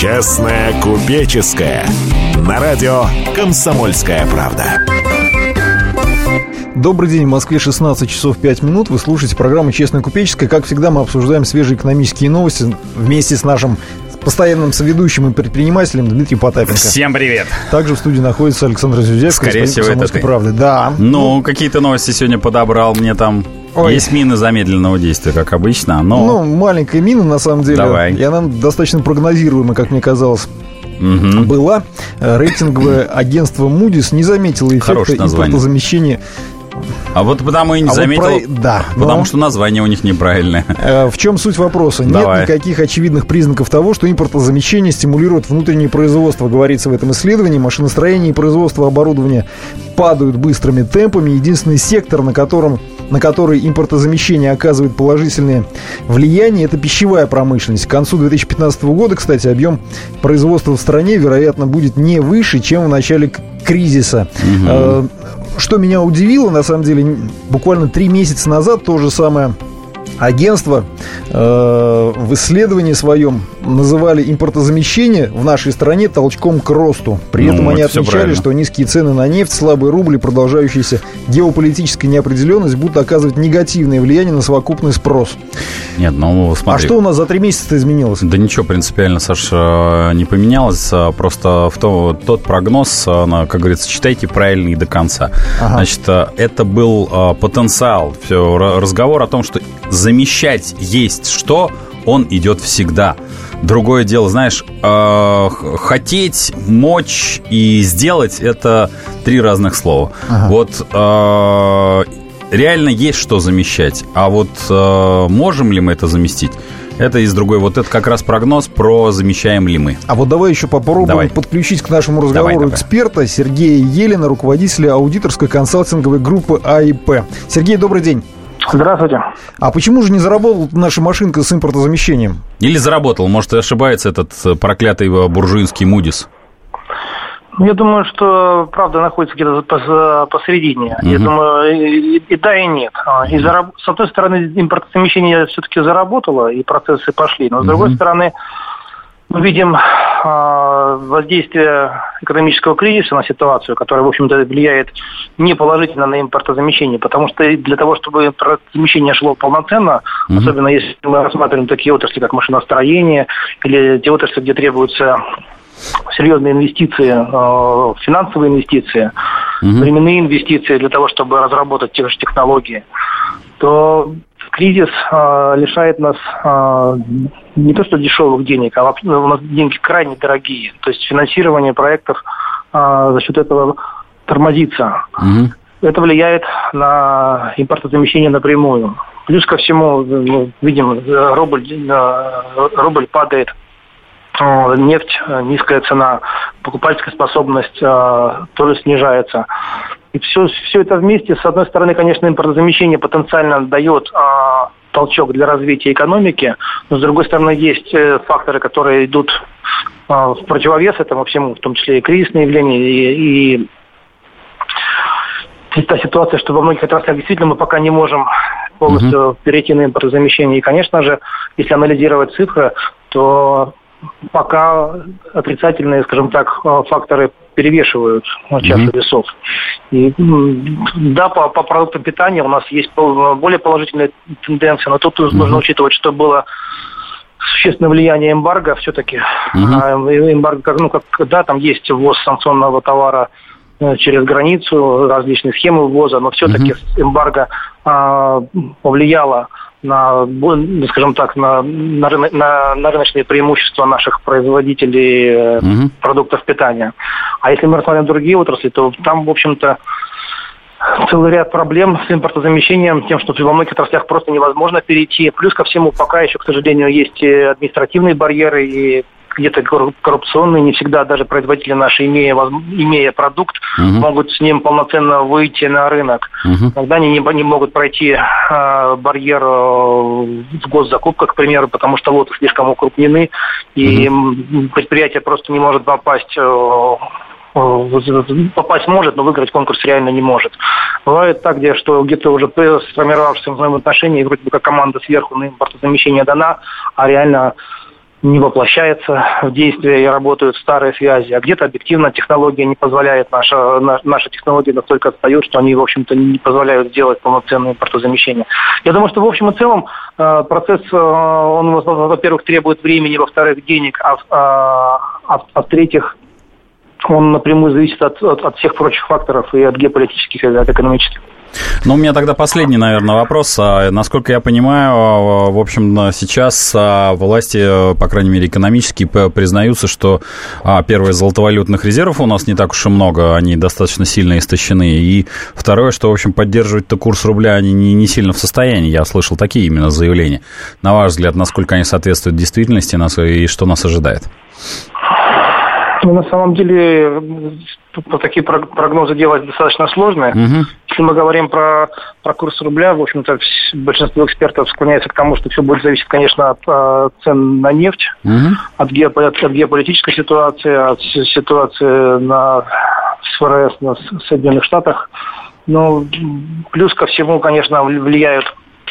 Честная купеческая. На радио «Комсомольская правда». Добрый день, в Москве 16 часов 5 минут. Вы слушаете программу «Честная купеческая». Как всегда, мы обсуждаем свежие экономические новости вместе с нашим постоянным соведущим и предпринимателем Дмитрием Потапенко. Всем привет. Также в студии находится Александр Зюзяк. Скорее всего, это ты. правды. Да. Ну, ну, какие-то новости сегодня подобрал. Мне там Ой. Есть мины замедленного действия, как обычно, но... Ну, маленькая мина, на самом деле. Давай. И она достаточно прогнозируемая, как мне казалось. Угу. Была. Рейтинговое агентство Moody's не заметило эффекта импортозамещения а вот потому и не а заметил. Вот про... Да. Потому но... что название у них неправильное. Э, в чем суть вопроса? Давай. Нет никаких очевидных признаков того, что импортозамещение стимулирует внутреннее производство, говорится в этом исследовании. Машиностроение и производство оборудования падают быстрыми темпами. Единственный сектор, на котором на который импортозамещение оказывает положительное влияние, это пищевая промышленность. К концу 2015 года, кстати, объем производства в стране, вероятно, будет не выше, чем в начале кризиса. Угу. Что меня удивило, на самом деле, буквально три месяца назад то же самое агентство э, в исследовании своем называли импортозамещение в нашей стране толчком к росту. При ну, этом они отмечали, что низкие цены на нефть, слабый рубль и продолжающаяся геополитическая неопределенность будут оказывать негативное влияние на совокупный спрос. Нет, ну смотри. А что у нас за три месяца изменилось? Да ничего принципиально, Саша, не поменялось. Просто в то, тот прогноз, как говорится, читайте правильно и до конца. Ага. Значит, это был а, потенциал. Все, разговор о том, что замещать есть что, он идет всегда. Другое дело, знаешь, э, хотеть, мочь и сделать это три разных слова. Ага. Вот э, реально есть что замещать, а вот э, можем ли мы это заместить? Это из другой. Вот это как раз прогноз про замещаем ли мы. А вот давай еще попробуем давай. подключить к нашему разговору давай, давай. эксперта Сергея Елена, руководителя аудиторской консалтинговой группы АИП. Сергей, добрый день. Здравствуйте. А почему же не заработала наша машинка с импортозамещением? Или заработал? Может, ошибается этот э, проклятый э, буржуинский Мудис? Ну, я думаю, что правда находится где-то посередине. Угу. Я думаю, и, и да, и нет. А, и зараб... С одной стороны, импортозамещение все-таки заработало, и процессы пошли. Но с другой угу. стороны, мы видим э, воздействие экономического кризиса на ситуацию, которая, в общем-то, влияет не положительно на импортозамещение, потому что для того, чтобы импортозамещение шло полноценно, mm-hmm. особенно если мы рассматриваем такие отрасли, как машиностроение, или те отрасли, где требуются серьезные инвестиции, э, финансовые инвестиции, mm-hmm. временные инвестиции для того, чтобы разработать те же технологии, то кризис э, лишает нас э, не то что дешевых денег, а ну, у нас деньги крайне дорогие. То есть финансирование проектов э, за счет этого тормозится. Угу. Это влияет на импортозамещение напрямую. Плюс ко всему, ну, видим, рубль, рубль падает, нефть, низкая цена, покупательская способность э, тоже снижается. И все, все это вместе, с одной стороны, конечно, импортозамещение потенциально дает а, толчок для развития экономики, но с другой стороны, есть э, факторы, которые идут а, в противовес этому всему, в том числе и кризисные явления, и, и и та ситуация, что во многих отраслях действительно мы пока не можем полностью uh-huh. перейти на импортозамещение. И, конечно же, если анализировать цифры, то пока отрицательные, скажем так, э, факторы перевешивают чашу mm-hmm. весов. И да, по, по продуктам питания у нас есть более положительные тенденции, но тут mm-hmm. нужно учитывать, что было существенное влияние эмбарго все-таки. Mm-hmm. Эмбарго, как, ну, как, да, там есть ввоз санкционного товара э, через границу, различные схемы ввоза, но все-таки mm-hmm. эмбарго а, повлияло на, скажем так, на, на, на, на рыночные преимущества наших производителей угу. продуктов питания. А если мы рассмотрим другие отрасли, то там, в общем-то, целый ряд проблем с импортозамещением, тем, что во многих отраслях просто невозможно перейти. Плюс ко всему, пока еще, к сожалению, есть административные барьеры и где-то коррупционные, не всегда даже производители наши, имея, имея продукт, угу. могут с ним полноценно выйти на рынок. Угу. Иногда они не, не могут пройти э, барьер в госзакупках, к примеру, потому что лоты слишком укрупнены, и угу. предприятие просто не может попасть э, попасть может, но выиграть конкурс реально не может. Бывает так, где, что где-то уже сформировавшись взаимоотношения, и вроде бы как команда сверху на импортозамещение дана, а реально не воплощается в действие и работают старые связи, а где-то объективно технология не позволяет, наша, наша технология настолько отстает, что они, в общем-то, не позволяют сделать полноценное импортозамещение. Я думаю, что в общем и целом э, процесс, э, он, во-первых, требует времени, во-вторых, денег, а, а, а, а в-третьих, он напрямую зависит от, от, от всех прочих факторов и от геополитических, и от экономических. Ну, у меня тогда последний, наверное, вопрос. А, насколько я понимаю, а, в общем, сейчас а, власти, по крайней мере, экономически признаются, что первое, золотовалютных резервов у нас не так уж и много, они достаточно сильно истощены. И второе, что, в общем, поддерживать-то курс рубля они не, не сильно в состоянии. Я слышал такие именно заявления. На ваш взгляд, насколько они соответствуют действительности и что нас ожидает? Ну, на самом деле, такие прогнозы делать достаточно сложные. Угу. Если мы говорим про, про курс рубля, в общем-то, большинство экспертов склоняется к тому, что все будет зависеть, конечно, от а, цен на нефть, угу. от, геополи- от геополитической ситуации, от ситуации на ФРС, на Соединенных Штатах. Но плюс ко всему, конечно, влияют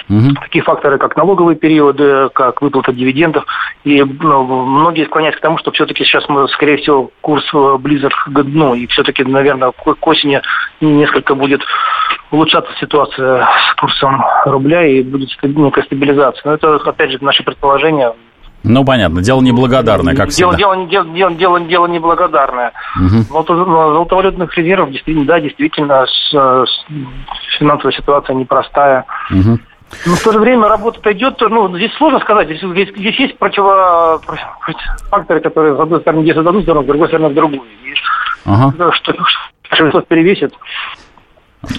Угу. Такие факторы, как налоговые периоды, как выплата дивидендов. И ну, многие склоняются к тому, что все-таки сейчас, мы, скорее всего, курс э, близок к дну. И все-таки, наверное, к осени несколько будет улучшаться ситуация с курсом рубля и будет некая стабилизация. Но это, опять же, наше предположение. Ну, понятно. Дело неблагодарное, как дело, всегда. Дело, дело, дело, дело, дело неблагодарное. Угу. Золотовалютных резервов действительно, да, действительно, с, с финансовая ситуация непростая. Угу. Но в то же время работа идет, ну, здесь сложно сказать, здесь, здесь, здесь есть противо, факторы, которые, с одной стороны, в одну сторону, с другой стороны, в другую. И ага. что, что перевесит.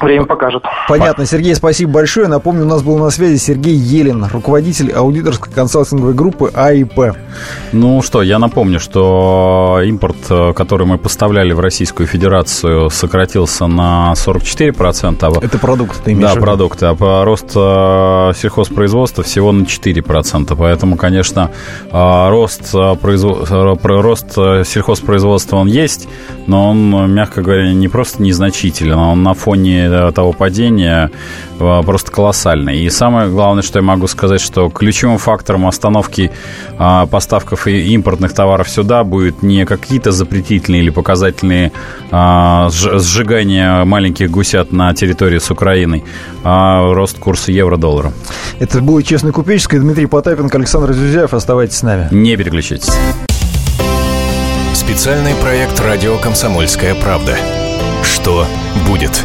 Время покажет. Понятно. Сергей, спасибо большое. Напомню, у нас был на связи Сергей Елен, руководитель аудиторской консалтинговой группы АИП. Ну что, я напомню, что импорт, э, который мы поставляли в Российскую Федерацию, сократился на 44%. Это продукты, ты имеешь Да, продукты. А рост э, сельхозпроизводства всего на 4%. Поэтому, конечно, э, рост, производ... рост сельхозпроизводства он есть, но он, мягко говоря, не просто незначителен, а он на фоне фоне того падения а, просто колоссальный. И самое главное, что я могу сказать, что ключевым фактором остановки а, поставков и импортных товаров сюда будет не какие-то запретительные или показательные сжигания маленьких гусят на территории с Украиной, а рост курса евро-доллара. Это был «Честный купеческий». Дмитрий Потапенко, Александр Зюзяев. Оставайтесь с нами. Не переключайтесь. Специальный проект «Радио Комсомольская правда». Что будет?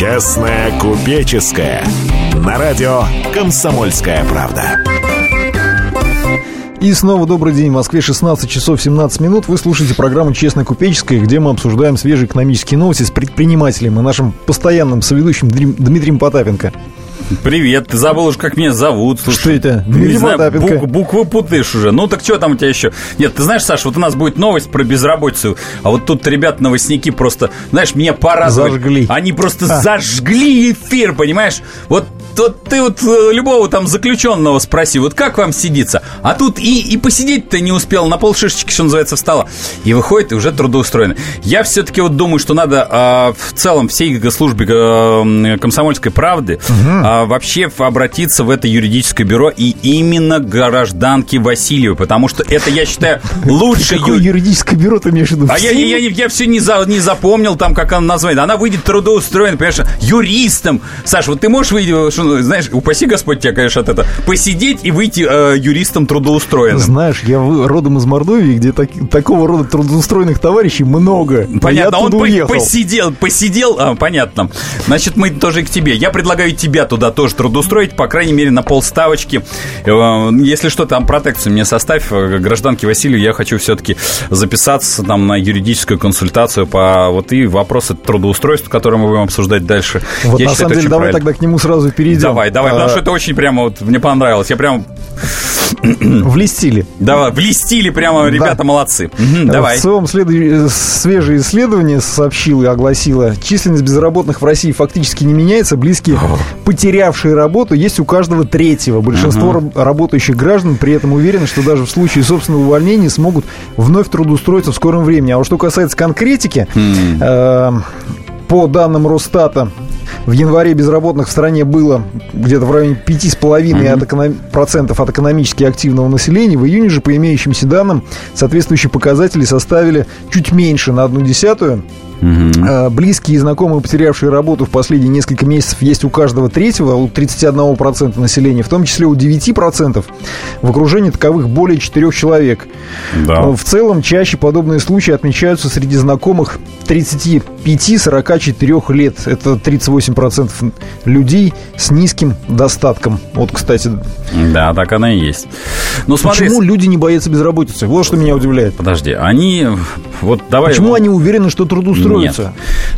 Честная купеческая. На радио «Комсомольская правда». И снова добрый день. В Москве 16 часов 17 минут. Вы слушаете программу «Честная купеческая», где мы обсуждаем свежие экономические новости с предпринимателем и нашим постоянным соведущим Дмитрием Потапенко. Привет, ты забыл уж, как меня зовут. Слушай, что это? Не знаю, бук, буквы путаешь уже. Ну так что там у тебя еще? Нет, ты знаешь, Саша, вот у нас будет новость про безработицу, а вот тут ребят новостники просто, знаешь, меня порадовали. Зажгли. Они просто а. зажгли эфир, понимаешь? Вот вот ты вот э, любого там заключенного спроси, вот как вам сидится? А тут и, и посидеть-то не успел, на полшишечки, что называется, встала. И выходит, и уже трудоустроены. Я все-таки вот думаю, что надо э, в целом всей службе э, комсомольской правды угу. э, вообще обратиться в это юридическое бюро и именно гражданке Васильевой, потому что это, я считаю, лучшее... Какое юридическое бюро ты имеешь в виду? А я, я, я, я все не, за, не запомнил там, как она название. Она выйдет трудоустроена, понимаешь, юристом. Саша, вот ты можешь выйти, что, знаешь, упаси Господь тебя, конечно, от этого, посидеть и выйти э, юристом трудоустроенным. Знаешь, я родом из Мордовии, где так, такого рода трудоустроенных товарищей много. Понятно, он уехал. посидел, посидел, а, понятно. Значит, мы тоже и к тебе. Я предлагаю тебя туда тоже трудоустроить, по крайней мере, на полставочки. Э, если что, там протекцию мне составь, э, гражданке Василию, я хочу все-таки записаться там на юридическую консультацию по вот и вопросы трудоустройства, которые мы будем обсуждать дальше. Вот я на считаю, самом деле, давай правильно. тогда к нему сразу перейдем. Давай, давай, а... потому что это очень прямо вот мне понравилось. Я прям Влестили. Давай, влестили прямо, ребята да. молодцы. Угу, давай. В своем след... свежее исследование сообщило и огласило, численность безработных в России фактически не меняется. Близкие, потерявшие работу, есть у каждого третьего. Большинство угу. работающих граждан при этом уверены, что даже в случае собственного увольнения смогут вновь трудоустроиться в скором времени. А вот что касается конкретики, э, по данным Росстата, в январе безработных в стране было где-то в районе 5,5% mm-hmm. от, процентов от экономически активного населения. В июне же, по имеющимся данным, соответствующие показатели составили чуть меньше на одну десятую. Угу. Близкие и знакомые, потерявшие работу в последние несколько месяцев, есть у каждого третьего, у 31% населения, в том числе у 9%. В окружении таковых более 4 человек. Да. В целом, чаще подобные случаи отмечаются среди знакомых 35-44 лет. Это 38% людей с низким достатком. Вот, кстати. Да, так она и есть. Но смотри... Почему люди не боятся безработицы? Вот что меня удивляет. Подожди, они... Вот давай... Почему они уверены, что трудоустроятся? Строится. Нет.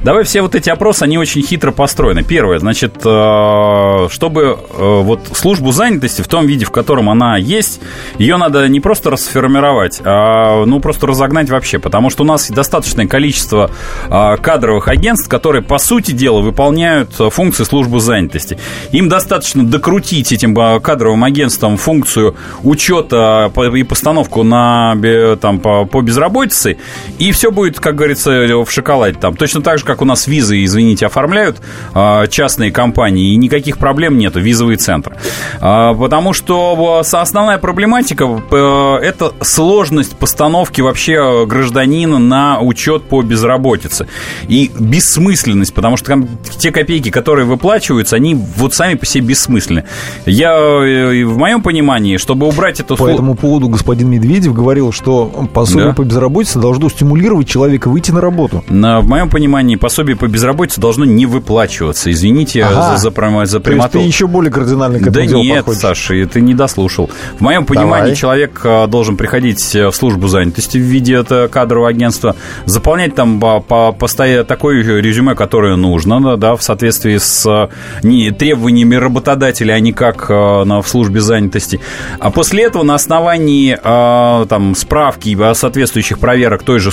Давай все вот эти опросы, они очень хитро построены. Первое, значит, э, чтобы э, вот службу занятости в том виде, в котором она есть, ее надо не просто расформировать, а ну просто разогнать вообще, потому что у нас достаточное количество э, кадровых агентств, которые, по сути дела, выполняют функции службы занятости. Им достаточно докрутить этим кадровым агентствам функцию учета и постановку на, там, по, по безработице, и все будет, как говорится, в шоколад наладить там. Точно так же, как у нас визы, извините, оформляют э, частные компании, и никаких проблем нету, визовый центр. Э, потому что основная проблематика э, – это сложность постановки вообще гражданина на учет по безработице. И бессмысленность, потому что те копейки, которые выплачиваются, они вот сами по себе бессмысленны. Я, э, в моем понимании, чтобы убрать эту... По этому поводу господин Медведев говорил, что пособие да. по безработице должно стимулировать человека выйти на работу. На в моем понимании, пособие по безработице должно не выплачиваться. Извините ага. за, за, за прямоту. То есть ты еще более кардинально к этому Да нет, подходишь. Саша, ты не дослушал. В моем понимании, Давай. человек а, должен приходить э, в службу занятости в виде это кадрового агентства, заполнять там по, по, постоянно такое резюме, которое нужно, да, в соответствии с э, не, требованиями работодателя, а не как э, на, в службе занятости. А после этого на основании там, справки о соответствующих проверок той же,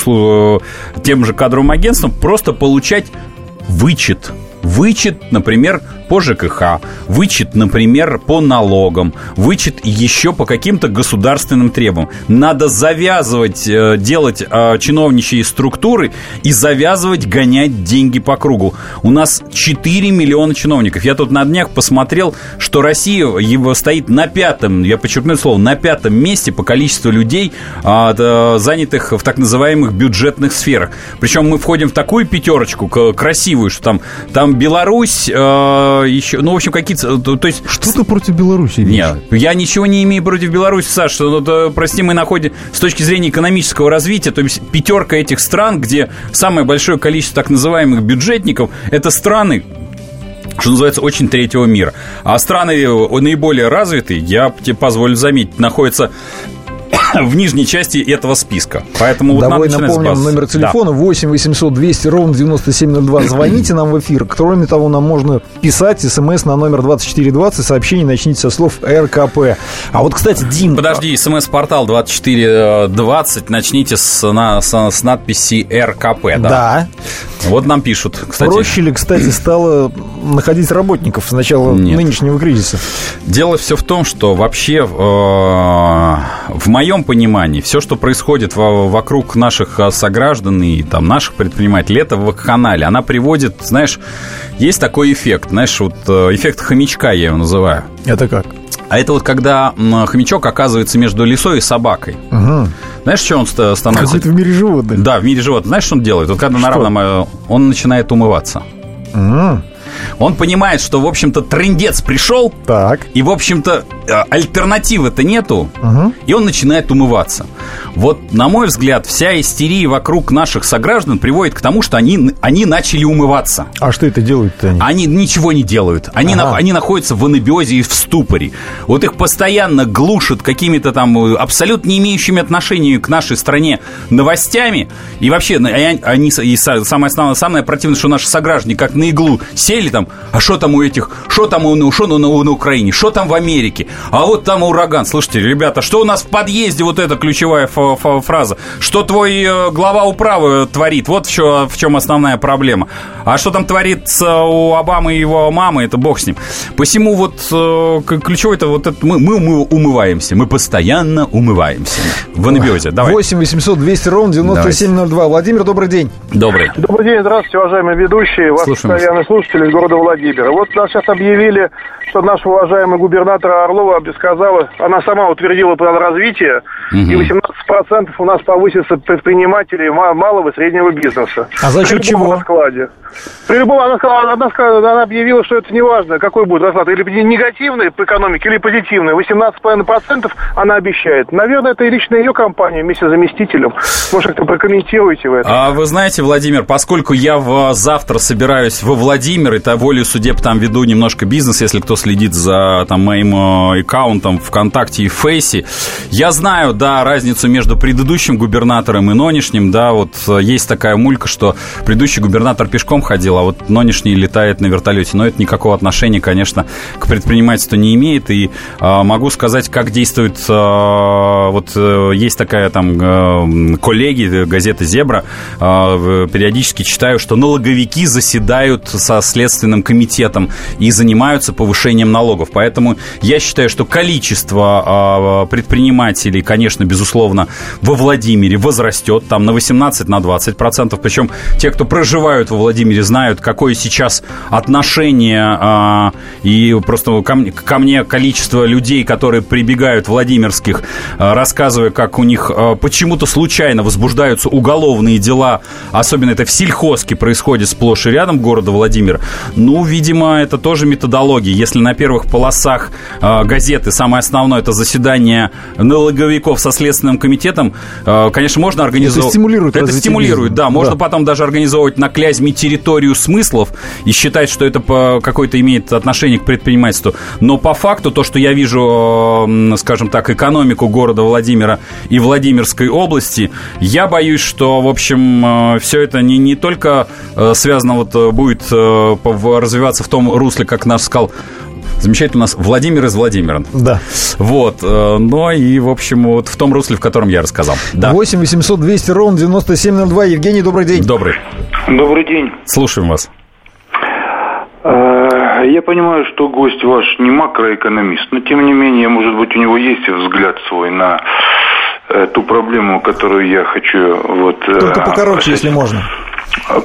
тем же кадровым агентством агентствам просто получать вычет. Вычет, например, по ЖКХ, вычет, например, по налогам, вычет еще по каким-то государственным требованиям. Надо завязывать, э, делать э, чиновничьи структуры и завязывать гонять деньги по кругу. У нас 4 миллиона чиновников. Я тут на днях посмотрел, что Россия его стоит на пятом, я подчеркну слово, на пятом месте по количеству людей, а, занятых в так называемых бюджетных сферах. Причем мы входим в такую пятерочку красивую, что там, там Беларусь, э, еще, ну, в общем, какие-то... То есть... Что ты против Беларуси Нет, я ничего не имею против Беларуси, Саша. Ну, то, прости, мы находим с точки зрения экономического развития, то есть пятерка этих стран, где самое большое количество так называемых бюджетников, это страны, что называется, очень третьего мира. А страны наиболее развитые, я тебе позволю заметить, находятся в нижней части этого списка. Поэтому вот Давай напомним номер телефона да. 8 800 200 ровно 9702. Звоните нам в эфир. Кроме того, нам можно писать смс на номер 2420. Сообщение начните со слов РКП. А вот, кстати, Дим... Подожди, смс-портал 2420. Начните с, на, с, с надписи РКП. Да. да. Вот нам пишут, кстати. Проще ли, кстати, стало находить работников с начала Нет. нынешнего кризиса? Дело все в том, что вообще э, в моем понимании все, что происходит вокруг наших э, сограждан и там наших предпринимателей, это в канале. Она приводит, знаешь, есть такой эффект, знаешь, вот э, эффект хомячка я его называю. Это как? А это вот когда хомячок оказывается между лисой и собакой. Угу. Знаешь, что он становится? Какой-то в мире животных. Да, в мире животных. Знаешь, что он делает? Вот когда что? на равном э, он начинает умываться. Угу. Он понимает, что, в общем-то, трендец пришел, так. и, в общем-то, э, альтернативы-то нету, угу. и он начинает умываться. Вот, на мой взгляд, вся истерия вокруг наших сограждан приводит к тому, что они, они начали умываться. А что это делают-то они? Они ничего не делают. Они, ага. на, они находятся в анабиозе и в ступоре. Вот их постоянно глушат какими-то там э, абсолютно не имеющими отношения к нашей стране новостями. И вообще, они, они и самое основное, самое противное, что наши сограждане как на иглу сели там, а что там у этих, что там у, шо на, на, на Украине, что там в Америке, А вот там ураган. Слушайте, ребята, что у нас в подъезде, вот эта ключевая фраза. Что твой э, глава управы творит, вот в чем, в чем основная проблема. А что там творится у Обамы и его мамы, это бог с ним. Посему вот э, ключевой это вот это, мы, мы, мы умываемся, мы постоянно умываемся. В анабиозе, давай. 8 800 200 ровно 9702. Владимир, добрый день. Добрый. Добрый день, здравствуйте, уважаемые ведущие, ваши постоянные слушатели города Владимира. Вот нас сейчас объявили, что наша уважаемая губернатор Орлова сказала, она сама утвердила план развития, угу. и 18% у нас повысится предпринимателей малого и среднего бизнеса. А за счет чего? Раскладе. При любом, она, сказала, она, сказала, она объявила, что это не важно, какой будет расклад, или негативный по экономике, или позитивный. 18,5% она обещает. Наверное, это и лично ее компания вместе с заместителем. Может, как-то прокомментируете в этом. А вы знаете, Владимир, поскольку я в, завтра собираюсь во Владимир, и то волю судеб там веду немножко бизнес, если кто следит за там, моим э, аккаунтом ВКонтакте и Фейсе, я знаю, да, разницу между предыдущим губернатором и нынешним, да, вот э, есть такая мулька, что предыдущий губернатор пешком ходил, а вот нынешний летает на вертолете. Но это никакого отношения, конечно, к предпринимательству не имеет. И э, могу сказать, как действует... Э, вот э, есть такая там э, коллеги, газета «Зебра», э, периодически читаю, что налоговики заседают со Следственным комитетом и занимаются повышением налогов. Поэтому я считаю, что количество э, предпринимателей, конечно, безусловно, во Владимире возрастет там на 18, на 20 процентов. Причем те, кто проживают во Владимире, знают, какое сейчас отношение а, и просто ко мне, ко мне количество людей, которые прибегают Владимирских, а, рассказывая, как у них а, почему-то случайно возбуждаются уголовные дела, особенно это в сельхозке происходит сплошь и рядом города Владимир. Ну, видимо, это тоже методология. Если на первых полосах а, газеты самое основное это заседание налоговиков со Следственным комитетом, а, конечно, можно организовать... Это стимулирует. Это стимулирует, да. Можно да. потом даже организовывать на Клязьме территорию смыслов и считать, что это какое-то имеет отношение к предпринимательству. Но по факту то, что я вижу, скажем так, экономику города Владимира и Владимирской области, я боюсь, что, в общем, э, все это не, не только э, связано вот э, будет развиваться в том русле, как наш сказал Замечательно у нас Владимир из Владимира. Да. Вот. Но и, в общем, вот в том русле, в котором я рассказал. Да. 8 800 200 ровно 9702. Евгений, добрый день. Добрый. Добрый день. Слушаем вас. А, я понимаю, что гость ваш не макроэкономист, но тем не менее, может быть, у него есть взгляд свой на э, ту проблему, которую я хочу вот... Э, Только покороче, если можно.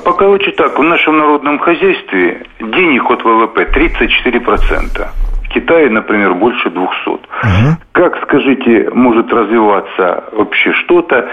Покороче так, в нашем народном хозяйстве денег от ВВП 34%. В Китае, например, больше 200. Угу. Как, скажите, может развиваться вообще что-то,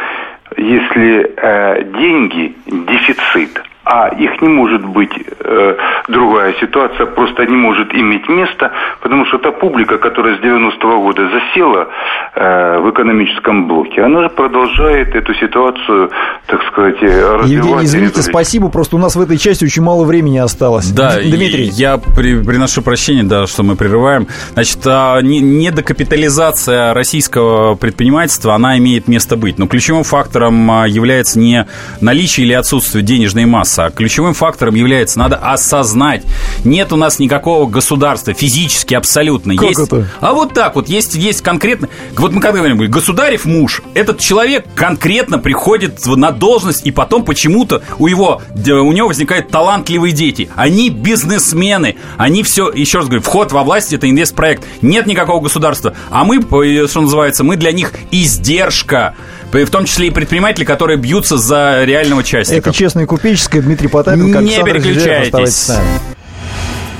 если э, деньги дефицит, а их не может быть э, другая ситуация, просто не может иметь места, потому что та публика, которая с 90-го года засела э, в экономическом блоке, она же продолжает эту ситуацию, так сказать, развивать. Евгений, извините, спасибо, просто у нас в этой части очень мало времени осталось. Да, Дмитрий. Я при, приношу прощение, да, что мы прерываем. Значит, а, недокапитализация российского предпринимательства, она имеет место быть. Но ключевым фактором а, является не наличие или отсутствие денежной массы, масса. Ключевым фактором является, надо осознать, нет у нас никакого государства, физически абсолютно. Как есть, это? А вот так вот, есть, есть конкретно... Вот мы когда говорим, государев муж, этот человек конкретно приходит на должность, и потом почему-то у, его, у него возникают талантливые дети. Они бизнесмены, они все, еще раз говорю, вход во власть – это инвестпроект. Нет никакого государства. А мы, что называется, мы для них издержка в том числе и предприниматели, которые бьются за реального частника. Это честное купеческое, Дмитрий Потапенко. Не переключайтесь.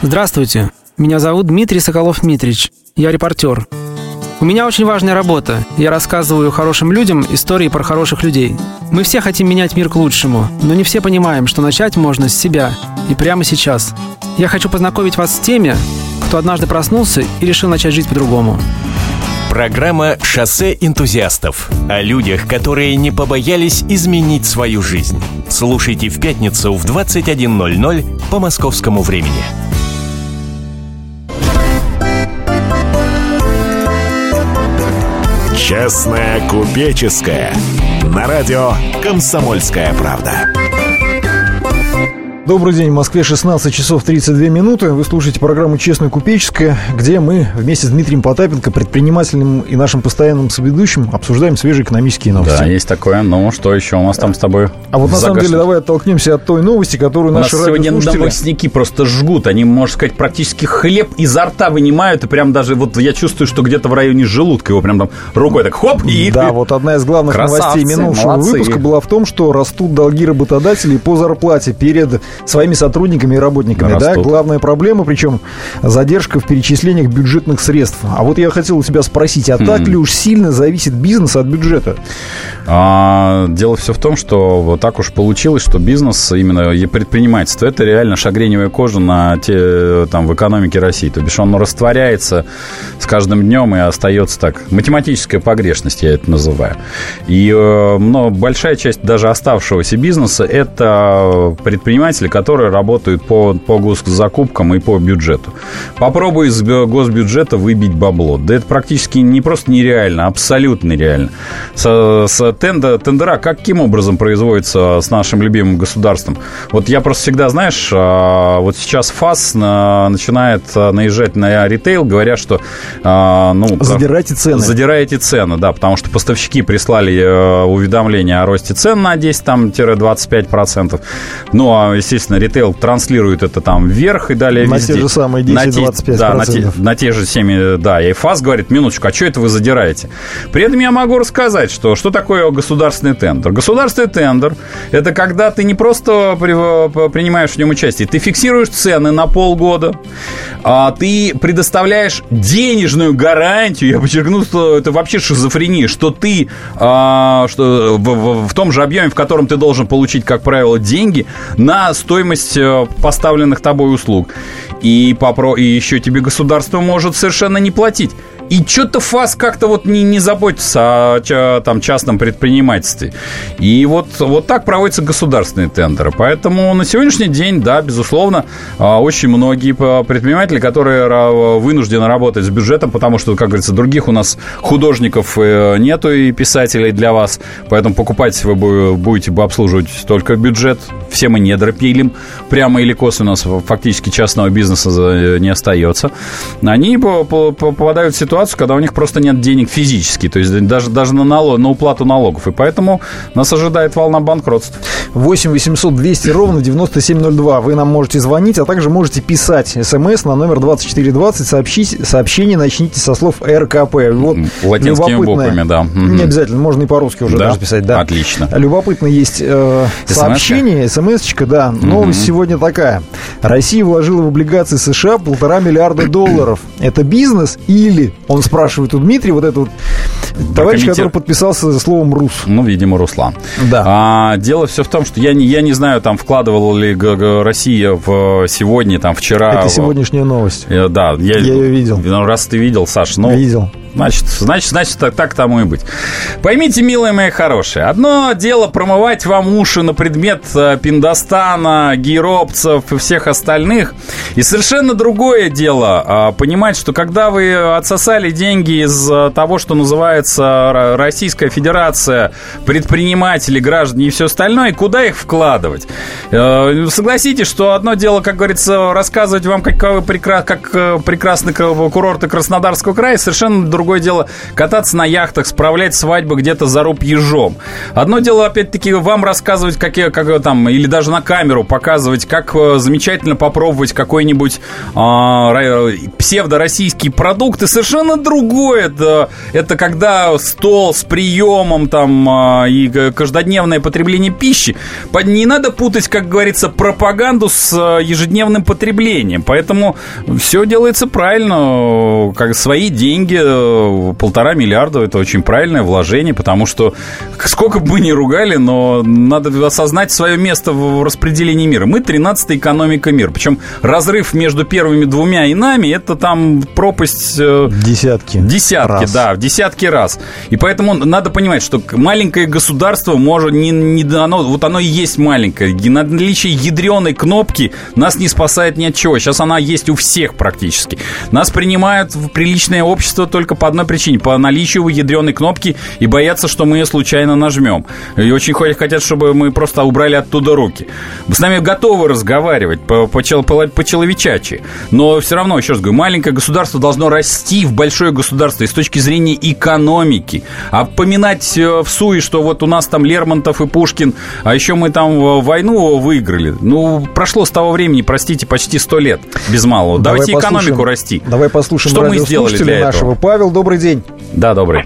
Здравствуйте. Меня зовут Дмитрий Соколов-Митрич. Я репортер. У меня очень важная работа. Я рассказываю хорошим людям истории про хороших людей. Мы все хотим менять мир к лучшему, но не все понимаем, что начать можно с себя и прямо сейчас. Я хочу познакомить вас с теми, кто однажды проснулся и решил начать жить по-другому. Программа «Шоссе энтузиастов» о людях, которые не побоялись изменить свою жизнь. Слушайте в пятницу в 21.00 по московскому времени. Честная купеческая на радио «Комсомольская правда». Добрый день, в Москве 16 часов 32 минуты. Вы слушаете программу «Честная купеческая», где мы вместе с Дмитрием Потапенко, предпринимателем и нашим постоянным соведущим, обсуждаем свежие экономические новости. Да, есть такое. Ну, что еще у нас там с тобой? А вот на самом деле давай оттолкнемся от той новости, которую у наши нас сегодня новостники просто жгут. Они, можно сказать, практически хлеб изо рта вынимают, и прям даже вот я чувствую, что где-то в районе желудка его прям там рукой так хоп и... Да, вот одна из главных Красавцы, новостей минувшего молодцы. выпуска была в том, что растут долги работодателей по зарплате перед своими сотрудниками и работниками. Да, главная проблема, причем задержка в перечислениях бюджетных средств. А вот я хотел у тебя спросить, а так ли уж сильно зависит бизнес от бюджета? А, дело все в том, что вот так уж получилось, что бизнес, именно предпринимательство, это реально шагреневая кожа на те, там, в экономике России. То бишь он растворяется с каждым днем и остается так. Математическая погрешность, я это называю. И э, но большая часть даже оставшегося бизнеса это предприниматели, которые работают по, по госзакупкам и по бюджету. Попробуй из госбюджета выбить бабло. Да это практически не просто нереально, а абсолютно нереально. С, с тендер, тендера каким образом производится с нашим любимым государством? Вот я просто всегда, знаешь, а, вот сейчас ФАС начинает наезжать на ритейл, говоря, что... А, ну, задирайте цены. Задирайте цены, да, потому что поставщики прислали э, уведомление о росте цен на 10-25%. Ну, а, естественно, ритейл транслирует это там вверх и далее на везде. те же самые 10-25%. Да, на те, на те же 7, да. И ФАС говорит, минуточку, а что это вы задираете? При этом я могу рассказать, что, что такое государственный тендер. Государственный тендер – это когда ты не просто принимаешь в нем участие, ты фиксируешь цены на полгода, а ты предоставляешь денежную гарантию, я подчеркну, что это вообще шизофрения, что ты а, что в, в, в том же объеме, в котором ты должен получить, как правило, деньги на стоимость э, поставленных тобой услуг. И, попро... и еще тебе государство может совершенно не платить. И что-то ФАС как-то вот не, не заботится о там, частном предпринимательстве. И вот, вот так проводятся государственные тендеры. Поэтому на сегодняшний день, да, безусловно, а, очень многие предприниматели, которые вынуждены работать с бюджетом, потому что, как говорится, других у нас художников э, нету и писателей для вас, поэтому покупать вы будете обслуживать только бюджет. Все мы не пилим, прямо или косвенно фактически частного бизнеса не остается. Они попадают в ситуацию, ситуацию, когда у них просто нет денег физически, то есть даже, даже на, налог, на уплату налогов. И поэтому нас ожидает волна банкротств. 8 800 200 ровно 9702. Вы нам можете звонить, а также можете писать смс на номер 2420. Сообщить, сообщение начните со слов РКП. Вот Латинскими буквами, да. Не обязательно, можно и по-русски уже да? даже писать. Да. Отлично. Любопытно есть э, сообщение, смс-очка, да. Новость угу. сегодня такая. Россия вложила в облигации США полтора миллиарда долларов. Это бизнес или он спрашивает у Дмитрия, вот этот вот товарищ, который подписался за словом «рус». Ну, видимо, Руслан. Да. А, дело все в том, что я не, я не знаю, там, вкладывала ли Россия в сегодня, там, вчера... Это сегодняшняя новость. Я, да. Я, я ее видел. Ну, раз ты видел, Саш, ну... Видел. Значит, значит, значит так, так тому и быть. Поймите, милые мои хорошие, одно дело промывать вам уши на предмет э, Пиндостана, гейропцев и всех остальных, и совершенно другое дело а, понимать, что когда вы отсосали деньги из э, того, что называется Российская Федерация, предприниматели, граждане и все остальное, куда их вкладывать? Э, согласитесь, что одно дело, как говорится, рассказывать вам, как, как прекрасны курорты Краснодарского края, совершенно другое дело кататься на яхтах, справлять свадьбы где-то за руб ежом. Одно дело, опять-таки, вам рассказывать, какие, как там, или даже на камеру показывать, как э, замечательно попробовать какой-нибудь э, псевдороссийский продукт. И совершенно другое это, это когда стол с приемом там э, и каждодневное потребление пищи. Не надо путать, как говорится, пропаганду с э, ежедневным потреблением. Поэтому все делается правильно, как свои деньги полтора миллиарда – это очень правильное вложение, потому что сколько бы мы ни ругали, но надо осознать свое место в распределении мира. Мы 13-я экономика мира. Причем разрыв между первыми двумя и нами – это там пропасть... Э, десятки. Десятки, раз. да, в десятки раз. И поэтому надо понимать, что маленькое государство может... Не, не, оно, вот оно и есть маленькое. Наличие ядреной кнопки нас не спасает ни от чего. Сейчас она есть у всех практически. Нас принимают в приличное общество только по одной причине, по наличию ядреной кнопки и боятся, что мы ее случайно нажмем. И очень хотят, чтобы мы просто убрали оттуда руки. С нами готовы разговаривать по, по, по, по. Но все равно, еще раз говорю, маленькое государство должно расти в большое государство и с точки зрения экономики. А поминать э, в суе, что вот у нас там Лермонтов и Пушкин, а еще мы там э, войну выиграли. Ну, прошло с того времени, простите, почти сто лет без малого. Давай Давайте экономику расти. Давай послушаем что мы сделали для нашего. Этого? Павел, добрый день. Да, добрый.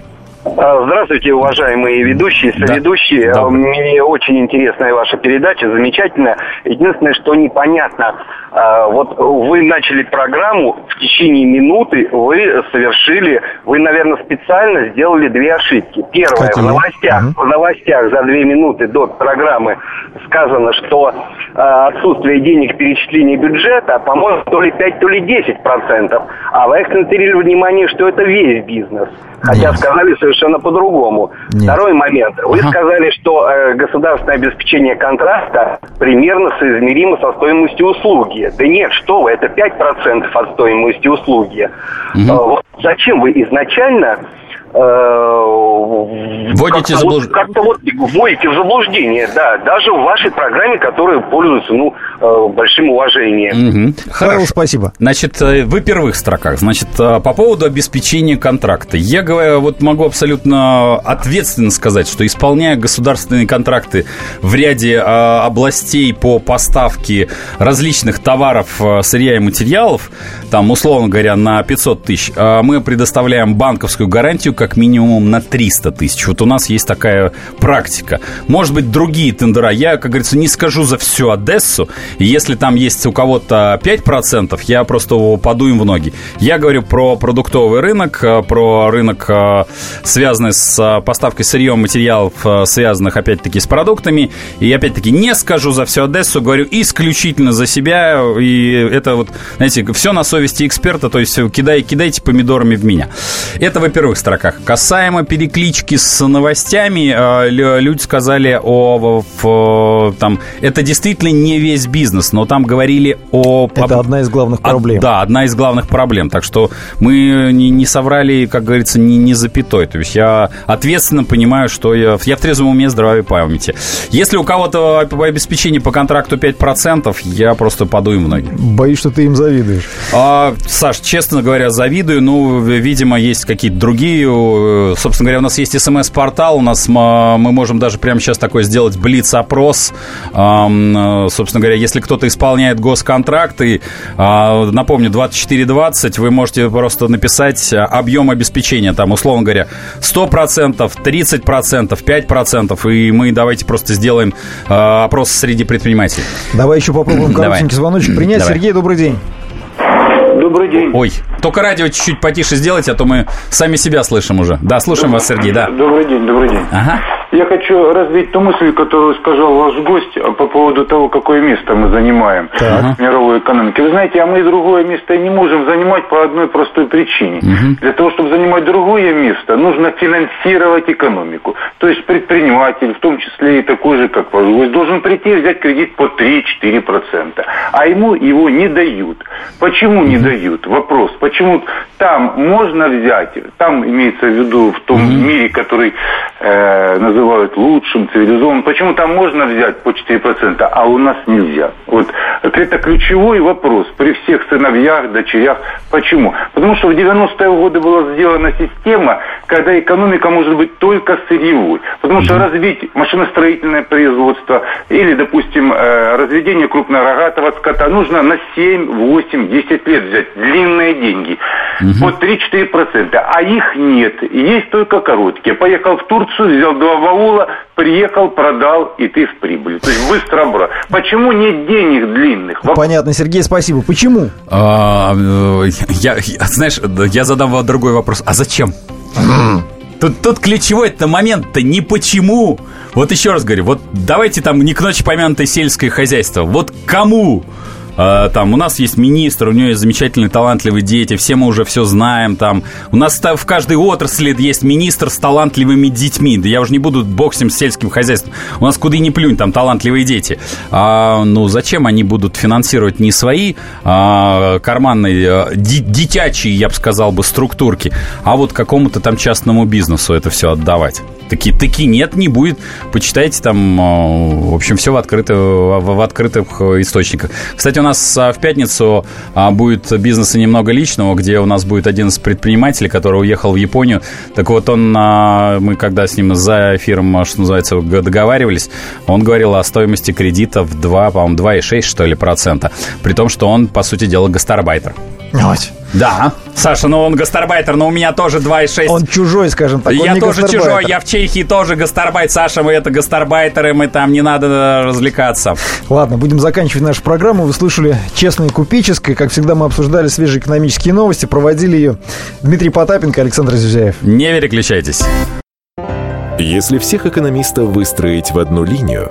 А, здравствуйте, уважаемые ведущие, соведущие. Да. Мне очень интересная ваша передача, замечательная. Единственное, что непонятно, вот вы начали программу, в течение минуты вы совершили, вы, наверное, специально сделали две ошибки. Первое, в новостях, угу. в новостях за две минуты до программы сказано, что а, отсутствие денег перечисления бюджета, по-моему, то ли 5, то ли 10 процентов. А вы акцентировали внимание, что это весь бизнес. Хотя Нет. сказали совершенно по-другому. Второй момент. Вы ага. сказали, что э, государственное обеспечение контракта примерно соизмеримо со стоимостью услуги. Да нет, что вы, это 5% от стоимости услуги. Угу. Вот зачем вы изначально Вводите как-то заблуж... вот, как-то вот вводите в заблуждение, да, даже в вашей программе, которая пользуется, ну, э, большим уважением. Угу. Хорошо, спасибо. Значит, э, в первых строках, значит, по поводу обеспечения контракта. Я говорю, вот могу абсолютно ответственно сказать, что исполняя государственные контракты в ряде областей по поставке различных товаров, сырья и материалов, там, условно говоря, на 500 тысяч, мы предоставляем банковскую гарантию, как минимум на 300 тысяч. Вот у нас есть такая практика. Может быть, другие тендера. Я, как говорится, не скажу за всю Одессу. Если там есть у кого-то 5%, я просто паду им в ноги. Я говорю про продуктовый рынок, э, про рынок, э, связанный с э, поставкой сырьем материалов, связанных, опять-таки, с продуктами. И, опять-таки, не скажу за всю Одессу, говорю исключительно за себя. И это вот, знаете, все на совести эксперта, то есть кидай, кидайте помидорами в меня. Это, во-первых, строка новостях. Касаемо переклички с новостями, э, люди сказали о... В, там, это действительно не весь бизнес, но там говорили о... Это одна из главных проблем. О, да, одна из главных проблем. Так что мы не, не соврали, как говорится, не, не запятой. То есть я ответственно понимаю, что я, я в трезвом уме, здравой памяти. Если у кого-то обеспечение по контракту 5%, я просто подую в ноги. Боюсь, что ты им завидуешь. А, Саш, честно говоря, завидую. Ну, видимо, есть какие-то другие Э, собственно говоря, у нас есть смс-портал, у нас мы можем даже прямо сейчас такой сделать блиц-опрос. Э, собственно говоря, если кто-то исполняет госконтракты, напомню, 2420, вы можете просто написать объем обеспечения, там, условно говоря, 100%, 30%, 5%, и мы давайте просто сделаем э, опрос среди предпринимателей. Давай еще попробуем коротенький звоночек принять. Давай. Сергей, добрый день. Добрый день. Ой, только радио чуть-чуть потише сделайте, а то мы сами себя слышим уже. Да, слушаем вас, Сергей, да. Добрый день, добрый день. Ага. Я хочу развить ту мысль, которую сказал ваш гость по поводу того, какое место мы занимаем так. в мировой экономике. Вы знаете, а мы другое место не можем занимать по одной простой причине. Угу. Для того, чтобы занимать другое место, нужно финансировать экономику. То есть предприниматель, в том числе и такой же, как ваш гость, должен прийти и взять кредит по 3-4%. А ему его не дают. Почему не дают? Вопрос. Почему там можно взять, там имеется в виду в том мире, который э, называют лучшим, цивилизованным, почему там можно взять по 4%, а у нас нельзя? Вот это ключевой вопрос при всех сыновьях, дочерях. Почему? Потому что в 90-е годы была сделана система, когда экономика может быть только сырьевой. Потому что развить машиностроительное производство или, допустим, э, разведение крупнорогатого скота нужно на 7, 8, 10 лет взять. Длинные деньги. Угу. Вот 3-4%. А их нет. Есть только короткие. Поехал в Турцию, взял два баула, приехал, продал, и ты в прибыли. То есть быстро брал. Почему нет денег длинных? Понятно, Сергей, спасибо. Почему? А, э, я, знаешь, я задам вам другой вопрос. А зачем? Тут, тут ключевой это момент-то не почему. Вот еще раз говорю, вот давайте там не к ночи помянутое сельское хозяйство. Вот кому? Э, там, у нас есть министр, у него есть замечательные, талантливые дети, все мы уже все знаем, там, у нас в каждой отрасли есть министр с талантливыми детьми, да я уже не буду бог с сельским хозяйством, у нас куда ни плюнь, там талантливые дети. А, ну, зачем они будут финансировать не свои а, карманные, а, дитячие, я бы сказал бы, структурки, а вот какому-то там частному бизнесу это все отдавать? Таки, таки нет, не будет. Почитайте там, а, в общем, все в, открыто, в, в открытых источниках. Кстати, у нас а, в пятницу а, будет бизнеса немного личного, где у нас будет один из предпринимателей, который уехал в Японию. Так вот, он, мы когда с ним за эфиром, что называется, договаривались, он говорил о стоимости кредита в 2, по-моему, 2,6, что ли, процента. При том, что он, по сути дела, гастарбайтер. Вот. Да. Саша, ну он гастарбайтер, но у меня тоже 2,6. Он чужой, скажем так. Я тоже чужой, я в Чехии тоже гастарбайт. Саша, мы это гастарбайтеры, мы там не надо развлекаться. Ладно, будем заканчивать нашу программу. Вы слышали «Честное купеческое». Как всегда, мы обсуждали свежие экономические новости. Проводили ее Дмитрий Потапенко, Александр Зюзяев. Не переключайтесь. Если всех экономистов выстроить в одну линию,